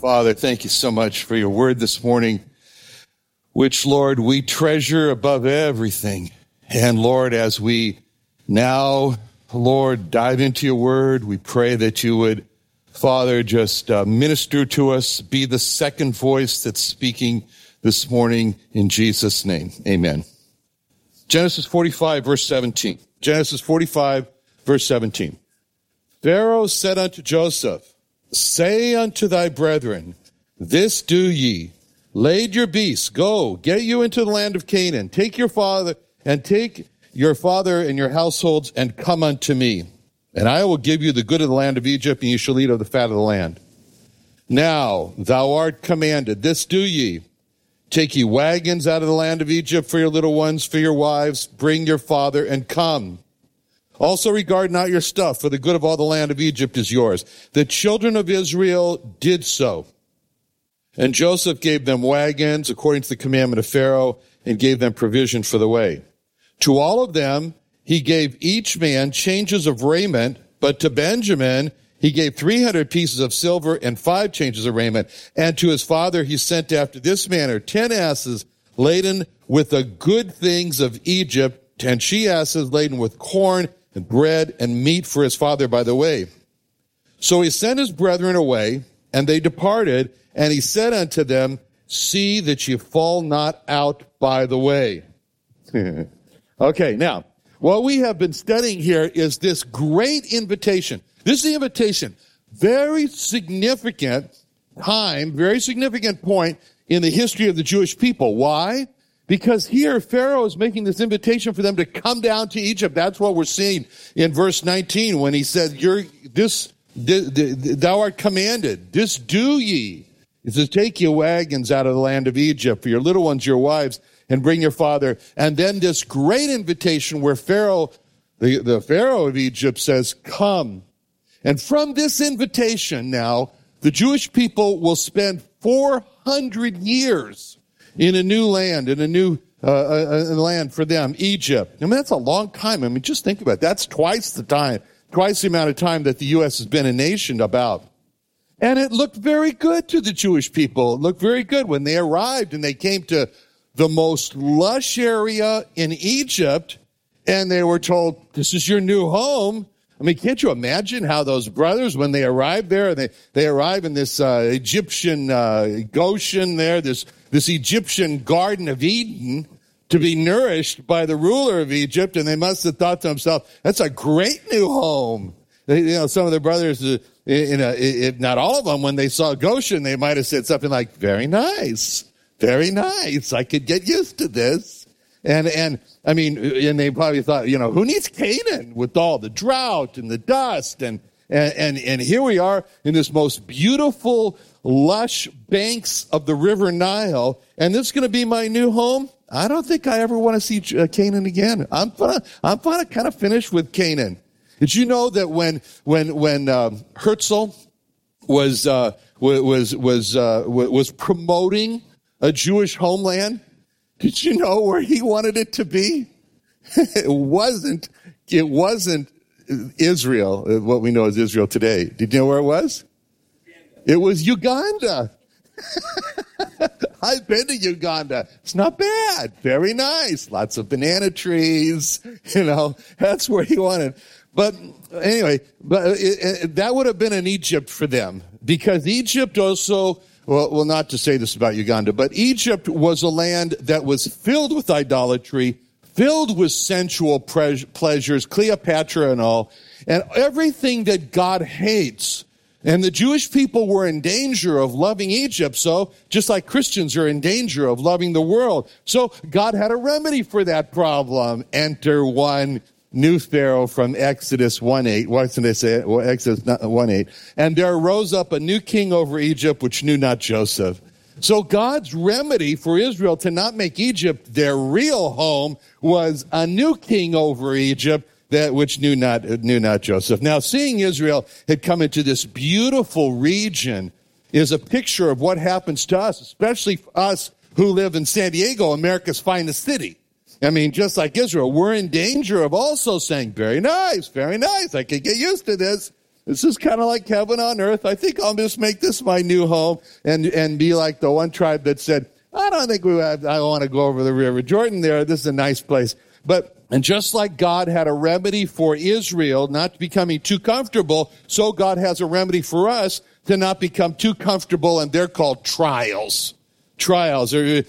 Father, thank you so much for your word this morning, which, Lord, we treasure above everything. And Lord, as we now, Lord, dive into your word, we pray that you would, Father, just uh, minister to us, be the second voice that's speaking this morning in Jesus' name. Amen. Genesis 45, verse 17. Genesis 45, verse 17. Pharaoh said unto Joseph, Say unto thy brethren, This do ye. Lade your beasts, go, get you into the land of Canaan. Take your father, and take your father and your households, and come unto me. And I will give you the good of the land of Egypt, and you shall eat of the fat of the land. Now thou art commanded, this do ye. Take ye wagons out of the land of Egypt for your little ones, for your wives, bring your father, and come. Also regard not your stuff, for the good of all the land of Egypt is yours. The children of Israel did so. And Joseph gave them wagons according to the commandment of Pharaoh and gave them provision for the way. To all of them, he gave each man changes of raiment, but to Benjamin, he gave 300 pieces of silver and five changes of raiment. And to his father, he sent after this manner 10 asses laden with the good things of Egypt, 10 she asses laden with corn and bread and meat for his father by the way. So he sent his brethren away, and they departed, and he said unto them, See that you fall not out by the way. okay, now, what we have been studying here is this great invitation. This is the invitation. Very significant time, very significant point in the history of the Jewish people. Why? Because here Pharaoh is making this invitation for them to come down to Egypt. That's what we're seeing in verse 19 when he said, You're this, thou art commanded, this do ye. He says, Take your wagons out of the land of Egypt for your little ones, your wives, and bring your father. And then this great invitation where Pharaoh, the, the Pharaoh of Egypt says, Come. And from this invitation now, the Jewish people will spend 400 years in a new land, in a new uh, uh, uh, land for them, Egypt. I mean, that's a long time. I mean, just think about it. That's twice the time, twice the amount of time that the U.S. has been a nation about. And it looked very good to the Jewish people. It looked very good when they arrived and they came to the most lush area in Egypt and they were told, this is your new home. I mean, can't you imagine how those brothers, when they arrive there, they, they arrive in this uh, Egyptian uh, Goshen there, this this Egyptian Garden of Eden to be nourished by the ruler of Egypt, and they must have thought to themselves, "That's a great new home." You know, some of their brothers, uh, in a, if not all of them, when they saw Goshen, they might have said something like, "Very nice, very nice. I could get used to this." And and I mean, and they probably thought, you know, who needs Canaan with all the drought and the dust and and, and, and here we are in this most beautiful, lush banks of the river Nile, and this is going to be my new home. I don't think I ever want to see uh, Canaan again. I'm gonna, I'm kind of finish with Canaan. Did you know that when, when, when, um, Herzl was, uh, was, was, uh, was promoting a Jewish homeland, did you know where he wanted it to be? it wasn't, it wasn't Israel, uh, what we know as Israel today. Did you know where it was? It was Uganda. I've been to Uganda. It's not bad. Very nice. Lots of banana trees. You know, that's where he wanted. But anyway, but it, it, that would have been an Egypt for them because Egypt also well, well, not to say this about Uganda, but Egypt was a land that was filled with idolatry, filled with sensual pleasures, Cleopatra and all, and everything that God hates. And the Jewish people were in danger of loving Egypt, so just like Christians are in danger of loving the world. So God had a remedy for that problem. Enter one new Pharaoh from Exodus 1 8. What did I say? Well, Exodus 1 8. And there rose up a new king over Egypt, which knew not Joseph. So God's remedy for Israel to not make Egypt their real home was a new king over Egypt that which knew not knew not Joseph. Now, seeing Israel had come into this beautiful region is a picture of what happens to us, especially us who live in San Diego, America's finest city. I mean, just like Israel, we're in danger of also saying, very nice, very nice. I can get used to this. This is kind of like heaven on earth. I think I'll just make this my new home and, and be like the one tribe that said, I don't think we have, I want to go over the river Jordan there. This is a nice place. But, and just like God had a remedy for Israel not becoming too comfortable, so God has a remedy for us to not become too comfortable, and they're called trials trials. Uh,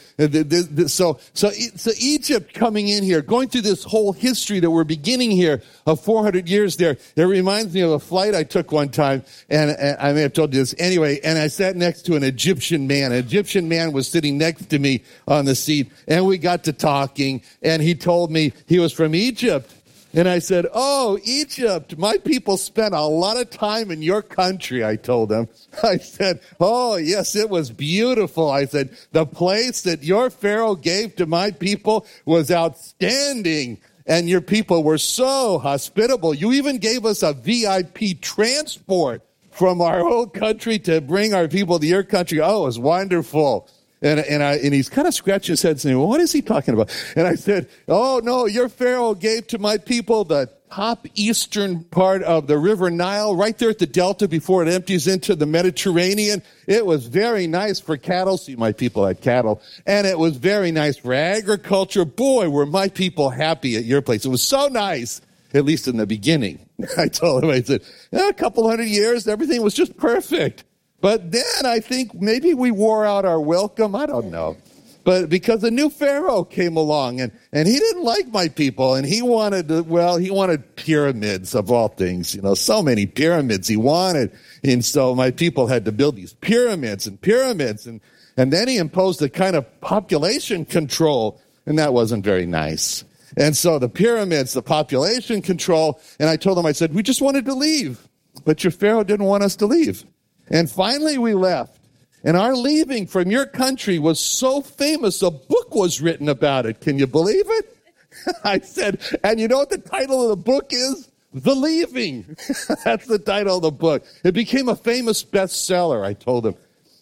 so, so, so Egypt coming in here, going through this whole history that we're beginning here of 400 years there, it reminds me of a flight I took one time, and, and I may have told you this anyway, and I sat next to an Egyptian man. An Egyptian man was sitting next to me on the seat, and we got to talking, and he told me he was from Egypt. And I said, Oh, Egypt, my people spent a lot of time in your country, I told them. I said, Oh, yes, it was beautiful. I said, The place that your Pharaoh gave to my people was outstanding. And your people were so hospitable. You even gave us a VIP transport from our old country to bring our people to your country. Oh, it was wonderful. And, and, I, and he's kind of scratching his head saying, well, what is he talking about? And I said, oh no, your Pharaoh gave to my people the top eastern part of the river Nile, right there at the delta before it empties into the Mediterranean. It was very nice for cattle. See, my people had cattle. And it was very nice for agriculture. Boy, were my people happy at your place. It was so nice, at least in the beginning. I told him, I said, eh, a couple hundred years, everything was just perfect. But then I think maybe we wore out our welcome. I don't know. But because a new Pharaoh came along and, and he didn't like my people and he wanted, to, well, he wanted pyramids of all things, you know, so many pyramids he wanted. And so my people had to build these pyramids and pyramids. And, and then he imposed a kind of population control and that wasn't very nice. And so the pyramids, the population control, and I told him, I said, we just wanted to leave, but your Pharaoh didn't want us to leave. And finally we left. And our leaving from your country was so famous, a book was written about it. Can you believe it? I said, and you know what the title of the book is? The Leaving. That's the title of the book. It became a famous bestseller, I told him.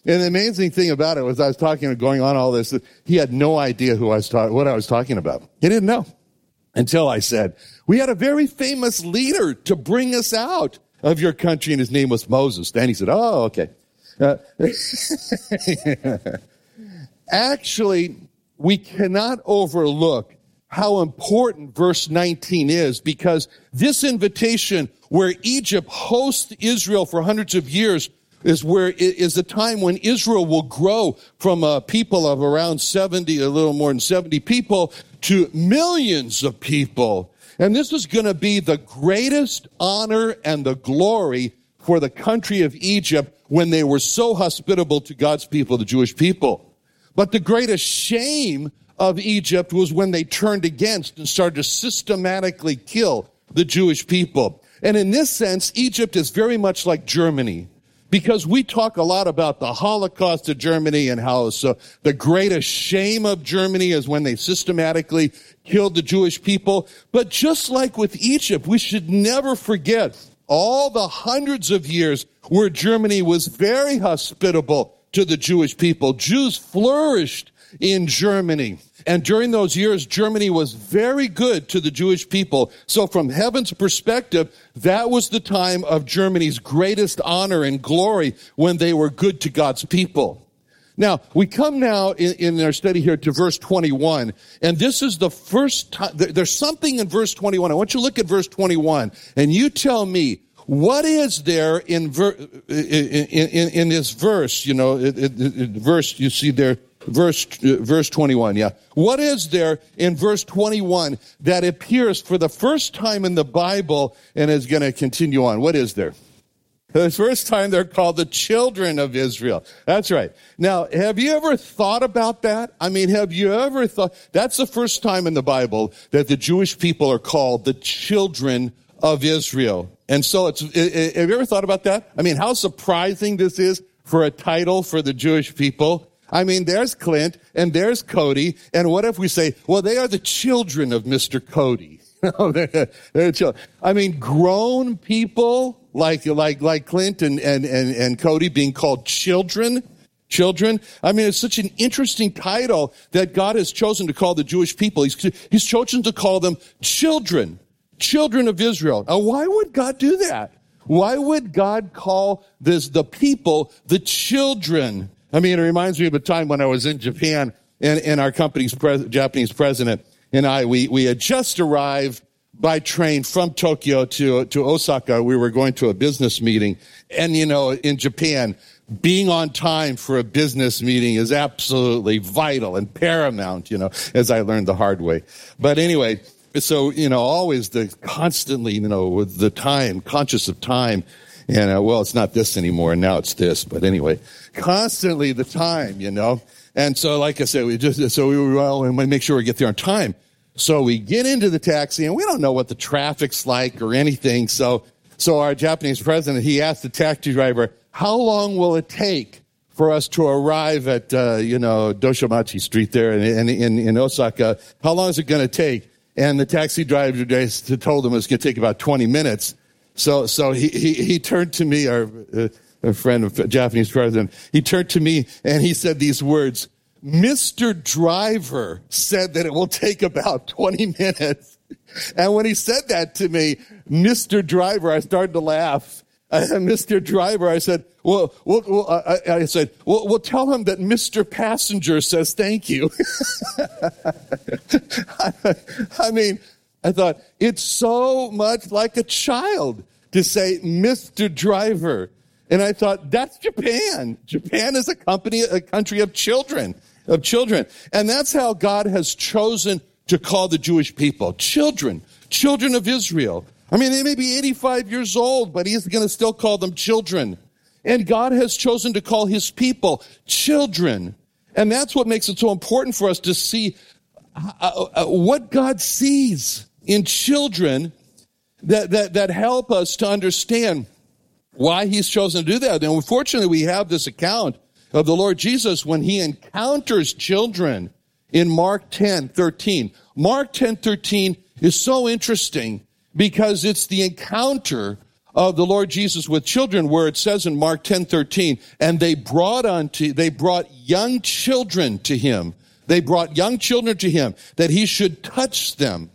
And the amazing thing about it was I was talking, going on all this, he had no idea who I was talking, what I was talking about. He didn't know until I said, we had a very famous leader to bring us out of your country, and his name was Moses. Then he said, Oh, okay. Uh, actually, we cannot overlook how important verse 19 is because this invitation where Egypt hosts Israel for hundreds of years is where it is a time when Israel will grow from a people of around 70, a little more than 70 people to millions of people and this is going to be the greatest honor and the glory for the country of Egypt when they were so hospitable to God's people, the Jewish people. But the greatest shame of Egypt was when they turned against and started to systematically kill the Jewish people. And in this sense, Egypt is very much like Germany because we talk a lot about the Holocaust of Germany and how so uh, the greatest shame of Germany is when they systematically killed the Jewish people. But just like with Egypt, we should never forget all the hundreds of years where Germany was very hospitable to the Jewish people. Jews flourished in Germany. And during those years, Germany was very good to the Jewish people. So from heaven's perspective, that was the time of Germany's greatest honor and glory when they were good to God's people. Now, we come now in, in, our study here to verse 21, and this is the first time, there's something in verse 21. I want you to look at verse 21, and you tell me, what is there in, ver- in, in, in, this verse, you know, it, it, it, verse you see there, verse, verse 21, yeah. What is there in verse 21 that appears for the first time in the Bible and is going to continue on? What is there? The first time they're called the children of Israel. That's right. Now, have you ever thought about that? I mean, have you ever thought, that's the first time in the Bible that the Jewish people are called the children of Israel. And so it's, have you ever thought about that? I mean, how surprising this is for a title for the Jewish people. I mean, there's Clint and there's Cody. And what if we say, well, they are the children of Mr. Cody? they're, they're. I mean, grown people like, like, like Clint and, and, and, and Cody being called children. Children. I mean, it's such an interesting title that God has chosen to call the Jewish people. He's, he's chosen to call them children children of Israel. Now, why would God do that? Why would God call this the people the children? I mean, it reminds me of a time when I was in Japan and, and our company's Japanese president and I, we, we had just arrived by train from Tokyo to, to Osaka. We were going to a business meeting. And, you know, in Japan, being on time for a business meeting is absolutely vital and paramount, you know, as I learned the hard way. But anyway, so, you know, always the constantly, you know, with the time, conscious of time. And, uh, well, it's not this anymore. Now it's this. But anyway, constantly the time, you know. And so, like I said, we just, so we, well, and we make sure we get there on time. So we get into the taxi and we don't know what the traffic's like or anything. So, so our Japanese president, he asked the taxi driver, how long will it take for us to arrive at, uh, you know, Doshomachi Street there in, in, in Osaka? How long is it going to take? And the taxi driver told him it's going to take about 20 minutes. So, so he, he, he turned to me, our, uh, a friend of Japanese president, he turned to me and he said these words, Mr. Driver said that it will take about 20 minutes. And when he said that to me, Mr. Driver, I started to laugh. Mr. Driver, I said, well, well, well I, I, said, well, we'll tell him that Mr. Passenger says thank you. I mean, I thought, it's so much like a child to say Mr. Driver. And I thought, that's Japan. Japan is a company, a country of children, of children. And that's how God has chosen to call the Jewish people. Children, children of Israel. I mean, they may be 85 years old, but he's going to still call them children. And God has chosen to call his people children. And that's what makes it so important for us to see uh, uh, uh, what God sees in children that, that, that help us to understand why he's chosen to do that. And unfortunately, we have this account of the Lord Jesus when he encounters children in Mark 10, 13. Mark 10, 13 is so interesting because it's the encounter of the Lord Jesus with children where it says in Mark 10, 13, and they brought unto, they brought young children to him. They brought young children to him that he should touch them.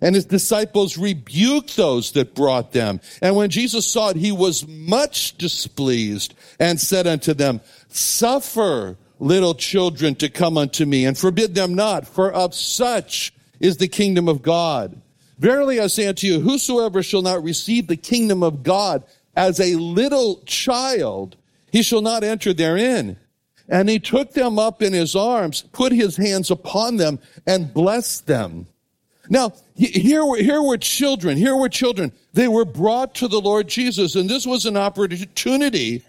And his disciples rebuked those that brought them. And when Jesus saw it, he was much displeased and said unto them, suffer little children to come unto me and forbid them not, for of such is the kingdom of God. Verily I say unto you, whosoever shall not receive the kingdom of God as a little child, he shall not enter therein. And he took them up in his arms, put his hands upon them, and blessed them. Now, here were, here were children, here were children. They were brought to the Lord Jesus, and this was an opportunity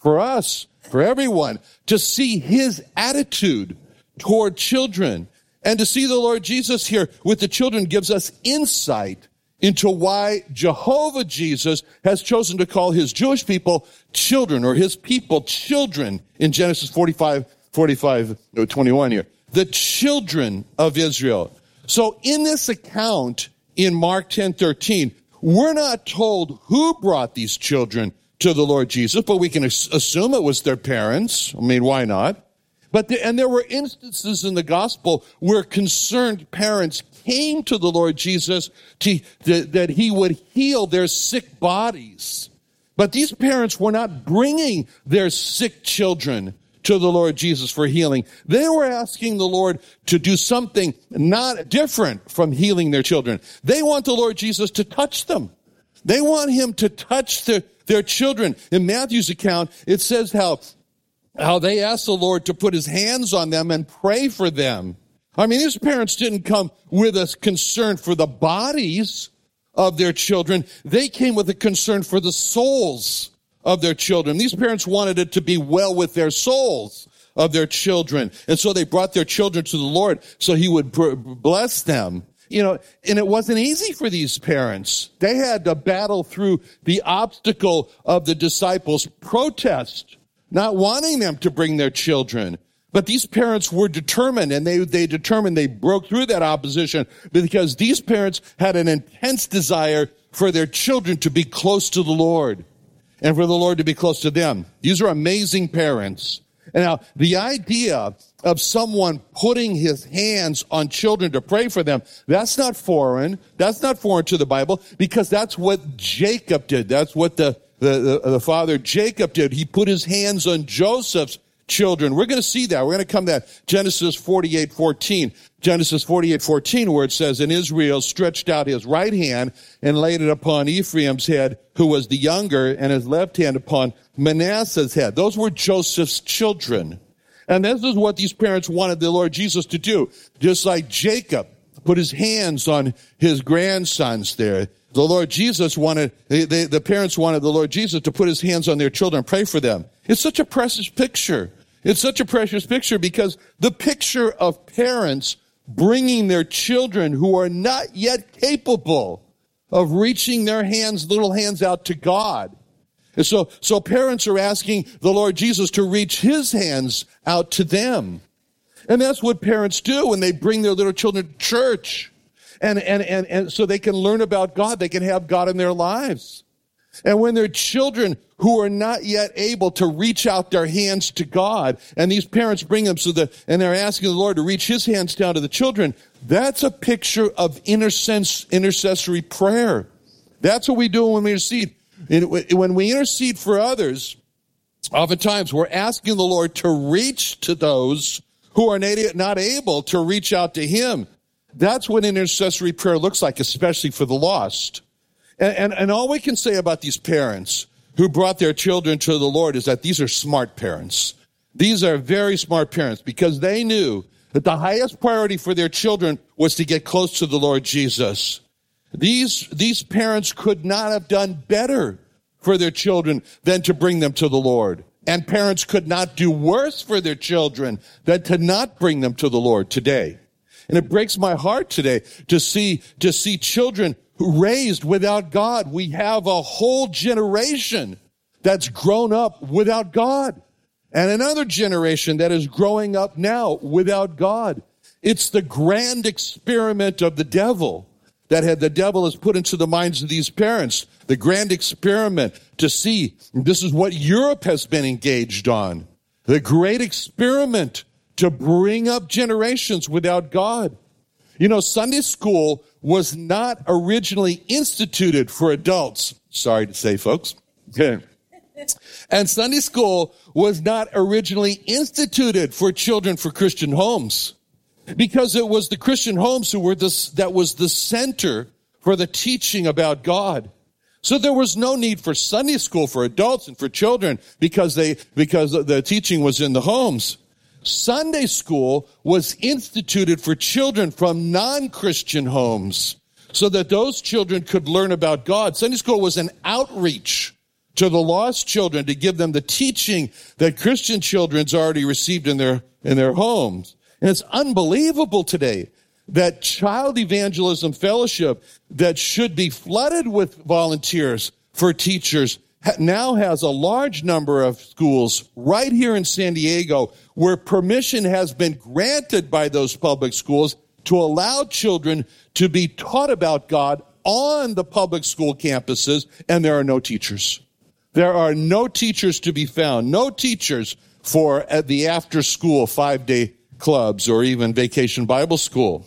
for us, for everyone, to see his attitude toward children. And to see the Lord Jesus here with the children gives us insight into why Jehovah Jesus has chosen to call his Jewish people children or his people children in Genesis 45, 45, 21 here. The children of Israel. So in this account in Mark 10, 13, we're not told who brought these children to the Lord Jesus, but we can assume it was their parents. I mean, why not? But the, and there were instances in the gospel where concerned parents came to the Lord Jesus to, to, that he would heal their sick bodies. But these parents were not bringing their sick children to the Lord Jesus for healing. They were asking the Lord to do something not different from healing their children. They want the Lord Jesus to touch them. They want him to touch their, their children. In Matthew's account, it says how, how they asked the Lord to put his hands on them and pray for them. I mean, these parents didn't come with a concern for the bodies of their children. They came with a concern for the souls of their children. These parents wanted it to be well with their souls of their children. And so they brought their children to the Lord so he would bless them. You know, and it wasn't easy for these parents. They had to battle through the obstacle of the disciples' protest, not wanting them to bring their children. But these parents were determined and they, they determined they broke through that opposition because these parents had an intense desire for their children to be close to the Lord and for the Lord to be close to them. These are amazing parents. And now the idea of someone putting his hands on children to pray for them, that's not foreign. That's not foreign to the Bible because that's what Jacob did. That's what the, the, the, the father Jacob did. He put his hands on Joseph's children. We're going to see that. We're going to come to that. Genesis 48, 14. Genesis 48, 14, where it says, And Israel stretched out his right hand and laid it upon Ephraim's head, who was the younger, and his left hand upon Manasseh's head. Those were Joseph's children. And this is what these parents wanted the Lord Jesus to do. Just like Jacob put his hands on his grandsons there. The Lord Jesus wanted, the parents wanted the Lord Jesus to put his hands on their children and pray for them. It's such a precious picture. It's such a precious picture because the picture of parents bringing their children who are not yet capable of reaching their hands, little hands out to God. And so, so parents are asking the Lord Jesus to reach his hands out to them. And that's what parents do when they bring their little children to church. And, and, and, and so they can learn about God. They can have God in their lives. And when their children who are not yet able to reach out their hands to God, and these parents bring them so that, and they're asking the Lord to reach his hands down to the children, that's a picture of intercessory prayer. That's what we do when we intercede. When we intercede for others, oftentimes we're asking the Lord to reach to those who are not able to reach out to him. That's what intercessory prayer looks like, especially for the lost. And, and, and all we can say about these parents who brought their children to the Lord is that these are smart parents. These are very smart parents because they knew that the highest priority for their children was to get close to the Lord Jesus. These, these parents could not have done better for their children than to bring them to the Lord. And parents could not do worse for their children than to not bring them to the Lord today. And it breaks my heart today to see, to see children raised without God. We have a whole generation that's grown up without God and another generation that is growing up now without God. It's the grand experiment of the devil that had the devil has put into the minds of these parents. The grand experiment to see this is what Europe has been engaged on. The great experiment to bring up generations without God. You know, Sunday school was not originally instituted for adults. Sorry to say, folks. Okay. And Sunday school was not originally instituted for children for Christian homes because it was the Christian homes who were this, that was the center for the teaching about God. So there was no need for Sunday school for adults and for children because they, because the teaching was in the homes. Sunday school was instituted for children from non-Christian homes so that those children could learn about God. Sunday school was an outreach to the lost children to give them the teaching that Christian children's already received in their, in their homes. And it's unbelievable today that child evangelism fellowship that should be flooded with volunteers for teachers now has a large number of schools right here in San Diego where permission has been granted by those public schools to allow children to be taught about God on the public school campuses, and there are no teachers. There are no teachers to be found, no teachers for uh, the after school five day clubs or even vacation Bible school.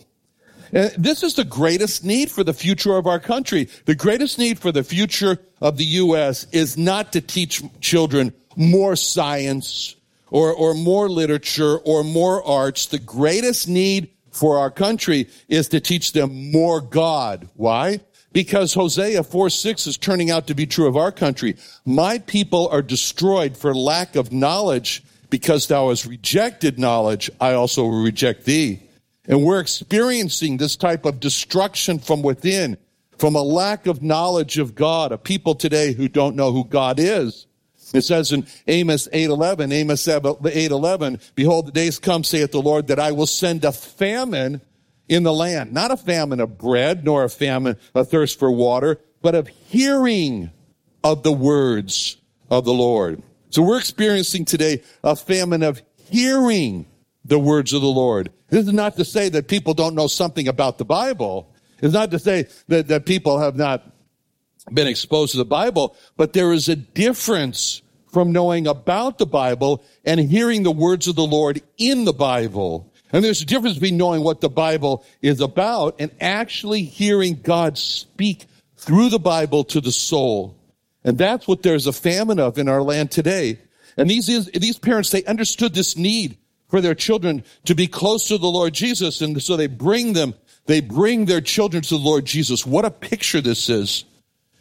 And this is the greatest need for the future of our country. The greatest need for the future of the U.S. is not to teach children more science or, or more literature or more arts. The greatest need for our country is to teach them more God. Why? because Hosea 4 6 is turning out to be true of our country. My people are destroyed for lack of knowledge. Because thou hast rejected knowledge, I also will reject thee. And we're experiencing this type of destruction from within, from a lack of knowledge of God, a people today who don't know who God is. It says in Amos 8:11, Amos 8:11, behold the days come saith the Lord that I will send a famine in the land, not a famine of bread nor a famine a thirst for water, but of hearing of the words of the Lord. So we're experiencing today a famine of hearing the words of the Lord. This is not to say that people don't know something about the Bible. It's not to say that, that people have not been exposed to the Bible, but there is a difference from knowing about the Bible and hearing the words of the Lord in the Bible. And there's a difference between knowing what the Bible is about and actually hearing God speak through the Bible to the soul. And that's what there's a famine of in our land today. And these, these parents, they understood this need for their children to be close to the Lord Jesus. And so they bring them, they bring their children to the Lord Jesus. What a picture this is.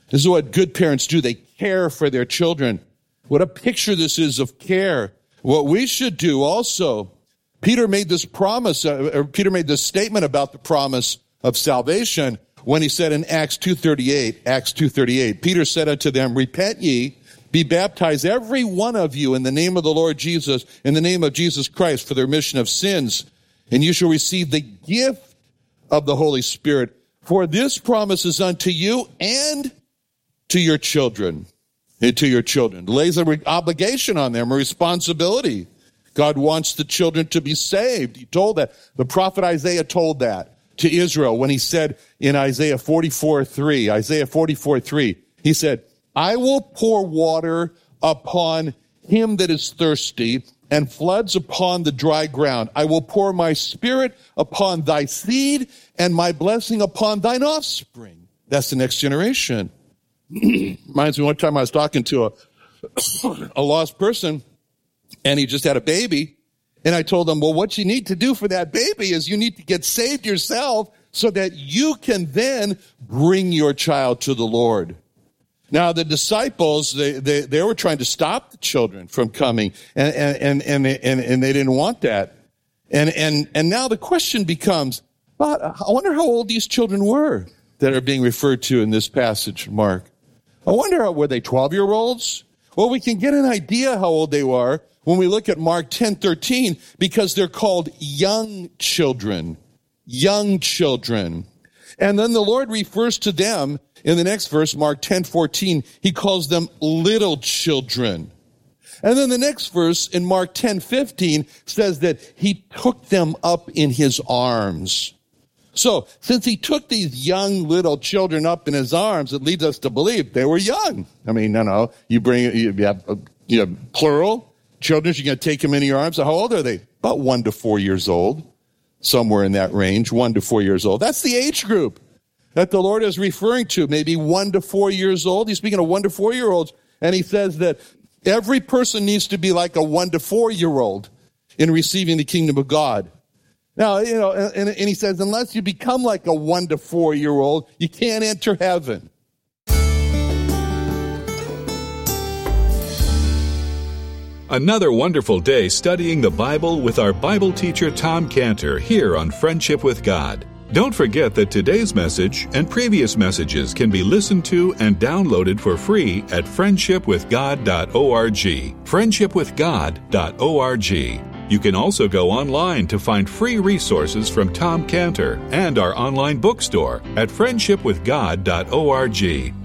This is what good parents do. They care for their children. What a picture this is of care. What we should do also, Peter made this promise, uh, Peter made this statement about the promise of salvation when he said in Acts 2.38, Acts 2.38, Peter said unto them, Repent ye, be baptized every one of you in the name of the Lord Jesus, in the name of Jesus Christ for the remission of sins, and you shall receive the gift of the Holy Spirit. For this promise is unto you and to your children and to your children. Lays an obligation on them, a responsibility. God wants the children to be saved. He told that. The prophet Isaiah told that to Israel when he said in Isaiah 44 3, Isaiah 44 3, he said, I will pour water upon him that is thirsty and floods upon the dry ground. I will pour my spirit upon thy seed and my blessing upon thine offspring. That's the next generation. Reminds me one time I was talking to a, a lost person and he just had a baby. And I told him, well, what you need to do for that baby is you need to get saved yourself so that you can then bring your child to the Lord. Now, the disciples, they, they, they were trying to stop the children from coming and, and, and, and, and they didn't want that. And, and, and now the question becomes, but I wonder how old these children were that are being referred to in this passage, Mark. I wonder, were they 12 year olds? Well, we can get an idea how old they were when we look at Mark 10, 13, because they're called young children. Young children. And then the Lord refers to them in the next verse, Mark 10, 14. He calls them little children. And then the next verse in Mark 10, 15 says that he took them up in his arms. So, since he took these young little children up in his arms, it leads us to believe they were young. I mean, no, no, you bring, you have, you have plural children, you're going to take them in your arms. How old are they? About one to four years old, somewhere in that range, one to four years old. That's the age group that the Lord is referring to, maybe one to four years old. He's speaking of one to four year olds, and he says that every person needs to be like a one to four year old in receiving the kingdom of God. Now, you know, and, and he says, unless you become like a one to four year old, you can't enter heaven. Another wonderful day studying the Bible with our Bible teacher Tom Cantor here on Friendship with God. Don't forget that today's message and previous messages can be listened to and downloaded for free at friendshipwithgod.org. Friendshipwithgod.org. You can also go online to find free resources from Tom Cantor and our online bookstore at friendshipwithgod.org.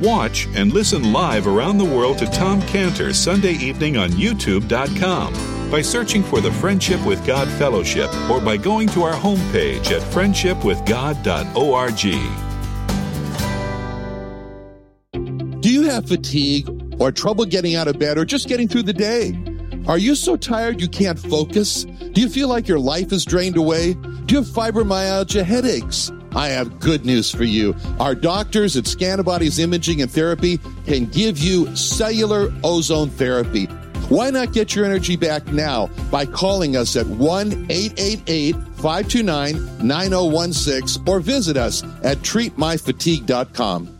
Watch and listen live around the world to Tom Cantor Sunday evening on YouTube.com by searching for the Friendship with God Fellowship or by going to our homepage at friendshipwithgod.org. Do you have fatigue or trouble getting out of bed or just getting through the day? Are you so tired you can't focus? Do you feel like your life is drained away? Do you have fibromyalgia headaches? I have good news for you. Our doctors at Scantibodies Imaging and Therapy can give you cellular ozone therapy. Why not get your energy back now by calling us at 1 888 529 9016 or visit us at treatmyfatigue.com.